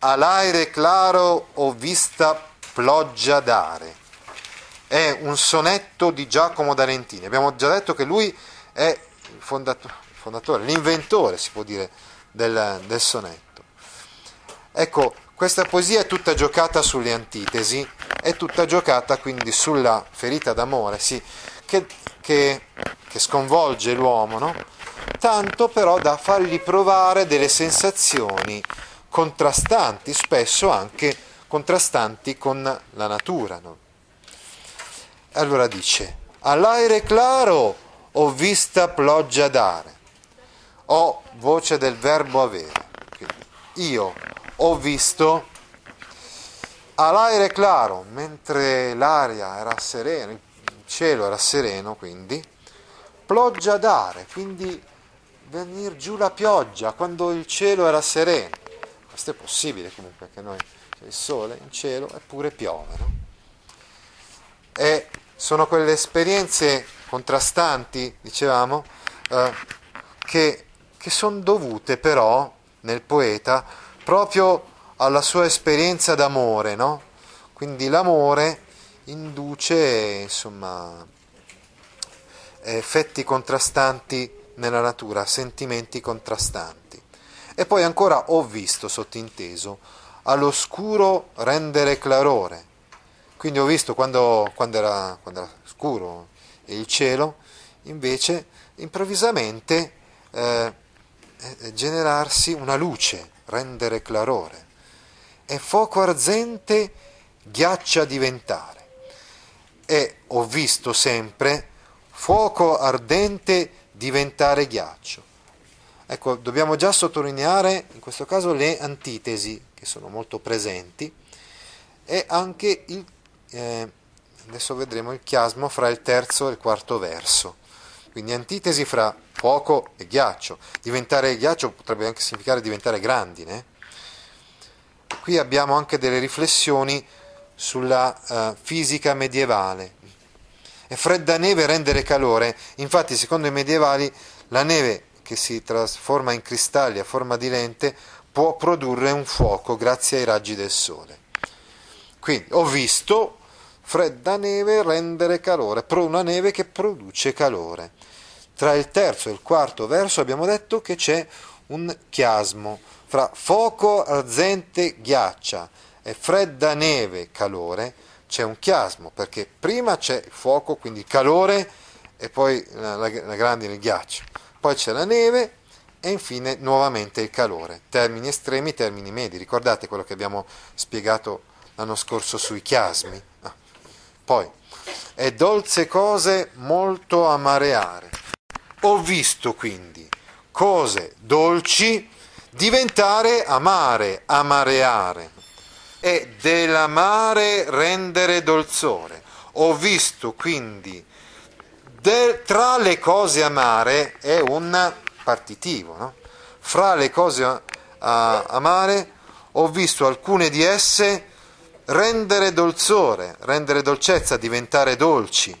All'aire claro ho vista ploggia dare. È un sonetto di Giacomo D'Arentini. Abbiamo già detto che lui è il fondatore, fondatore l'inventore, si può dire, del, del sonetto. Ecco, questa poesia è tutta giocata sulle antitesi, è tutta giocata quindi sulla ferita d'amore, sì, che, che, che sconvolge l'uomo, no? tanto però da fargli provare delle sensazioni contrastanti, spesso anche contrastanti con la natura. No? Allora dice, all'aere claro ho vista ploggia dare, ho voce del verbo avere, io ho visto all'aere claro, mentre l'aria era serena, il cielo era sereno, quindi, ploggia dare, quindi venire giù la pioggia quando il cielo era sereno. Questo è possibile comunque, che noi c'è il sole in cielo eppure piove. No? E sono quelle esperienze contrastanti, dicevamo, eh, che, che sono dovute però nel poeta proprio alla sua esperienza d'amore, no? Quindi l'amore induce, insomma, effetti contrastanti nella natura, sentimenti contrastanti. E poi ancora ho visto, sottinteso, all'oscuro rendere clarore. Quindi ho visto quando, quando, era, quando era, scuro il cielo, invece improvvisamente eh, eh generarsi una luce, rendere clarore, e fuoco arzente ghiaccia diventare. E ho visto sempre fuoco ardente diventare ghiaccio. Ecco, dobbiamo già sottolineare in questo caso le antitesi che sono molto presenti e anche il, eh, adesso vedremo il chiasmo fra il terzo e il quarto verso. Quindi antitesi fra fuoco e ghiaccio. Diventare ghiaccio potrebbe anche significare diventare grandine. Qui abbiamo anche delle riflessioni sulla uh, fisica medievale. È fredda neve rendere calore, infatti secondo i medievali la neve che si trasforma in cristalli a forma di lente può produrre un fuoco grazie ai raggi del sole. Quindi ho visto fredda neve rendere calore, una neve che produce calore. Tra il terzo e il quarto verso abbiamo detto che c'è un chiasmo fra fuoco, arzente, ghiaccia e fredda neve, calore, c'è un chiasmo perché prima c'è il fuoco, quindi calore e poi la, la, la grandine, il ghiaccio, poi c'è la neve e infine nuovamente il calore. Termini estremi, termini medi. Ricordate quello che abbiamo spiegato l'anno scorso sui chiasmi? Ah. Poi, è dolce cose molto amareare. Ho visto quindi cose dolci diventare amare, amareare e dell'amare rendere dolzore. Ho visto quindi de, tra le cose amare è un partitivo, no? fra le cose uh, amare ho visto alcune di esse rendere dolzore, rendere dolcezza, diventare dolci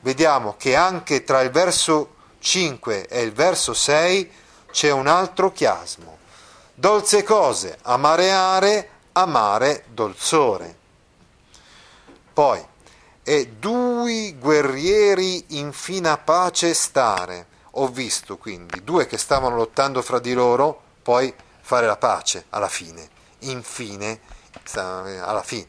vediamo che anche tra il verso 5 e il verso 6 c'è un altro chiasmo. Dolce cose, amareare, amare, dolzore. Poi, e due guerrieri in fina pace stare. Ho visto quindi due che stavano lottando fra di loro, poi fare la pace alla fine. Infine, alla fine.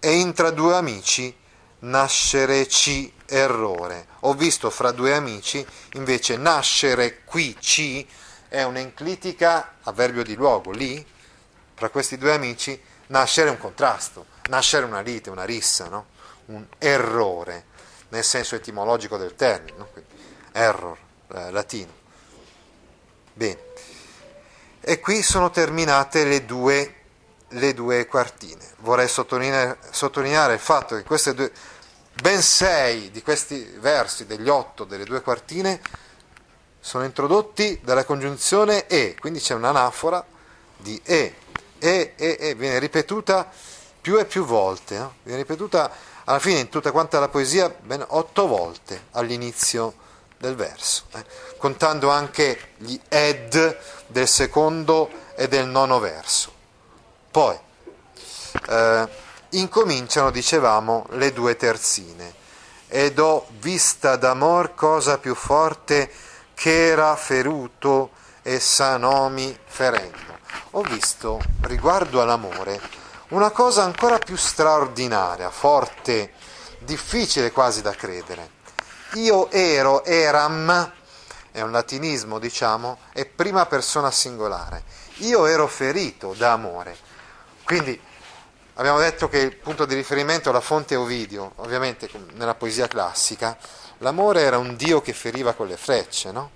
E intra due amici nascere ci errore. Ho visto fra due amici invece nascere qui ci è un'enclitica avverbio di luogo, lì fra questi due amici nascere un contrasto, nascere una lite, una rissa, no? Un errore nel senso etimologico del termine, no? error, eh, latino. Bene. E qui sono terminate le due, le due quartine. Vorrei sottolineare, sottolineare il fatto che queste due, ben sei di questi versi, degli otto delle due quartine, sono introdotti dalla congiunzione E, quindi c'è un'anafora di E. E, E, E viene ripetuta più e più volte, no? viene ripetuta alla fine in tutta quanta la poesia ben otto volte all'inizio del verso, eh? contando anche gli ed del secondo e del nono verso. Poi eh, incominciano, dicevamo, le due terzine. Ed ho vista d'amor cosa più forte che era feruto e sanomi ferendo. Ho visto, riguardo all'amore, una cosa ancora più straordinaria, forte, difficile quasi da credere. Io ero, eram, è un latinismo diciamo, è prima persona singolare. Io ero ferito da amore. Quindi abbiamo detto che il punto di riferimento è la fonte Ovidio, ovviamente nella poesia classica, l'amore era un dio che feriva con le frecce, no?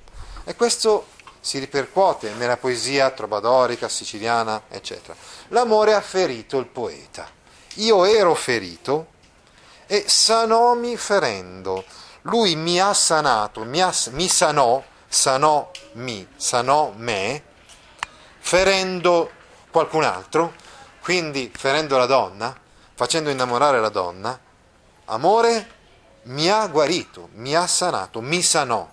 E questo si ripercuote nella poesia trobadorica, siciliana, eccetera. L'amore ha ferito il poeta. Io ero ferito e sanòmi ferendo. Lui mi ha sanato, mi, ha, mi sanò, sanò mi, sanò me, ferendo qualcun altro, quindi ferendo la donna, facendo innamorare la donna. Amore mi ha guarito, mi ha sanato, mi sanò.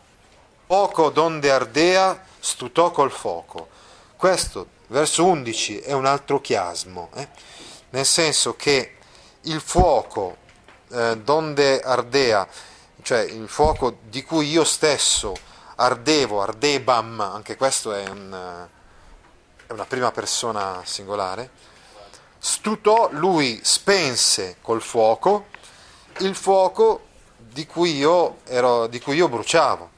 Poco donde ardea stutò col fuoco. Questo, verso 11, è un altro chiasmo, eh? nel senso che il fuoco eh, donde ardea, cioè il fuoco di cui io stesso ardevo, ardebam, anche questo è, un, è una prima persona singolare, stutò, lui spense col fuoco il fuoco di cui io, ero, di cui io bruciavo.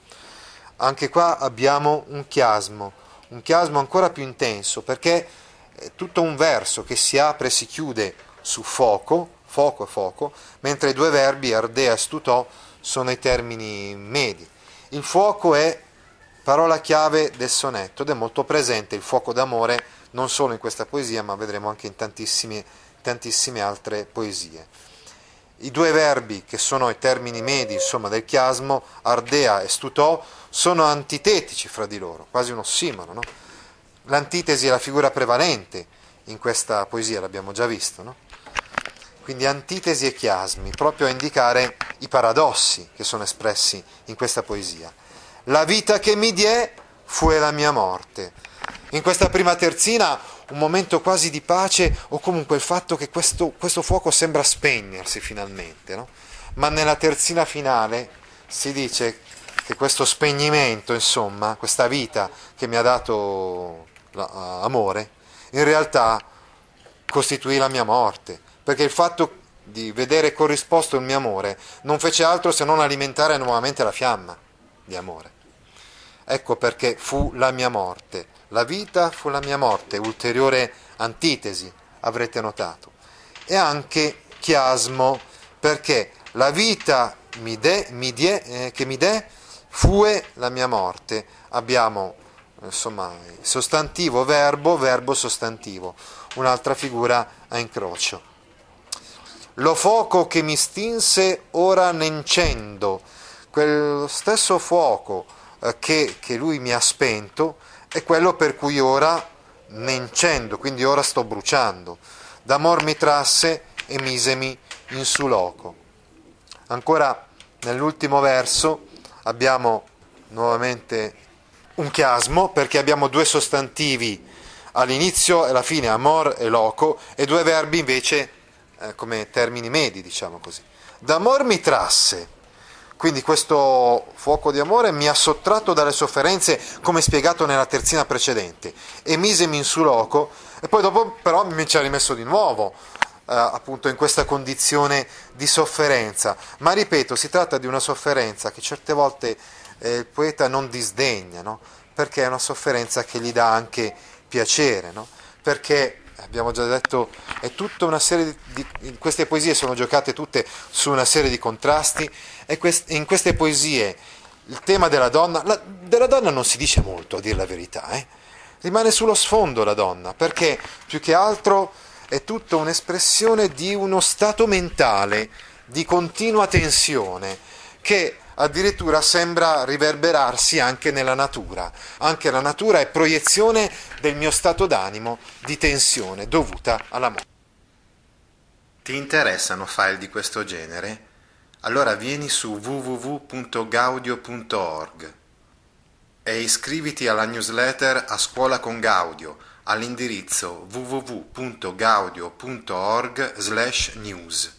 Anche qua abbiamo un chiasmo, un chiasmo ancora più intenso, perché è tutto un verso che si apre e si chiude su fuoco, fuoco e fuoco, mentre i due verbi ardea e stutò sono i termini medi. Il fuoco è parola chiave del sonetto ed è molto presente il fuoco d'amore non solo in questa poesia, ma vedremo anche in tantissime, tantissime altre poesie. I due verbi che sono i termini medi insomma, del chiasmo, ardea e stutò, sono antitetici fra di loro, quasi un ossimoro. No? L'antitesi è la figura prevalente in questa poesia, l'abbiamo già visto. No? Quindi antitesi e chiasmi, proprio a indicare i paradossi che sono espressi in questa poesia. La vita che mi diè fu la mia morte. In questa prima terzina un momento quasi di pace o comunque il fatto che questo, questo fuoco sembra spegnersi finalmente, no? ma nella terzina finale si dice che questo spegnimento, insomma, questa vita che mi ha dato amore, in realtà costituì la mia morte, perché il fatto di vedere corrisposto il mio amore non fece altro se non alimentare nuovamente la fiamma di amore. Ecco perché fu la mia morte. La vita fu la mia morte, ulteriore antitesi, avrete notato. E anche chiasmo, perché la vita mi de, mi die, eh, che mi dè fue la mia morte. Abbiamo insomma sostantivo, verbo, verbo, sostantivo, un'altra figura a incrocio. Lo fuoco che mi stinse ora nencendo, quel stesso fuoco che, che lui mi ha spento, è quello per cui ora nencendo, quindi ora sto bruciando. D'amor mi trasse e misemi in su loco. Ancora nell'ultimo verso abbiamo nuovamente un chiasmo perché abbiamo due sostantivi all'inizio e alla fine, amor e loco, e due verbi invece eh, come termini medi, diciamo così. D'amor mi trasse, quindi questo fuoco di amore mi ha sottratto dalle sofferenze, come spiegato nella terzina precedente, e misemi in su loco, e poi dopo però mi ci ha rimesso di nuovo, eh, appunto in questa condizione di sofferenza. Ma ripeto, si tratta di una sofferenza che certe volte eh, il poeta non disdegna, no? perché è una sofferenza che gli dà anche piacere, no? perché abbiamo già detto, è tutta una serie di, di, queste poesie sono giocate tutte su una serie di contrasti e quest, in queste poesie il tema della donna, la, della donna non si dice molto a dire la verità, eh? rimane sullo sfondo la donna, perché più che altro è tutta un'espressione di uno stato mentale di continua tensione che addirittura sembra riverberarsi anche nella natura. Anche la natura è proiezione del mio stato d'animo di tensione dovuta alla morte. Ti interessano file di questo genere? Allora vieni su www.gaudio.org e iscriviti alla newsletter A Scuola con Gaudio all'indirizzo www.gaudio.org/news.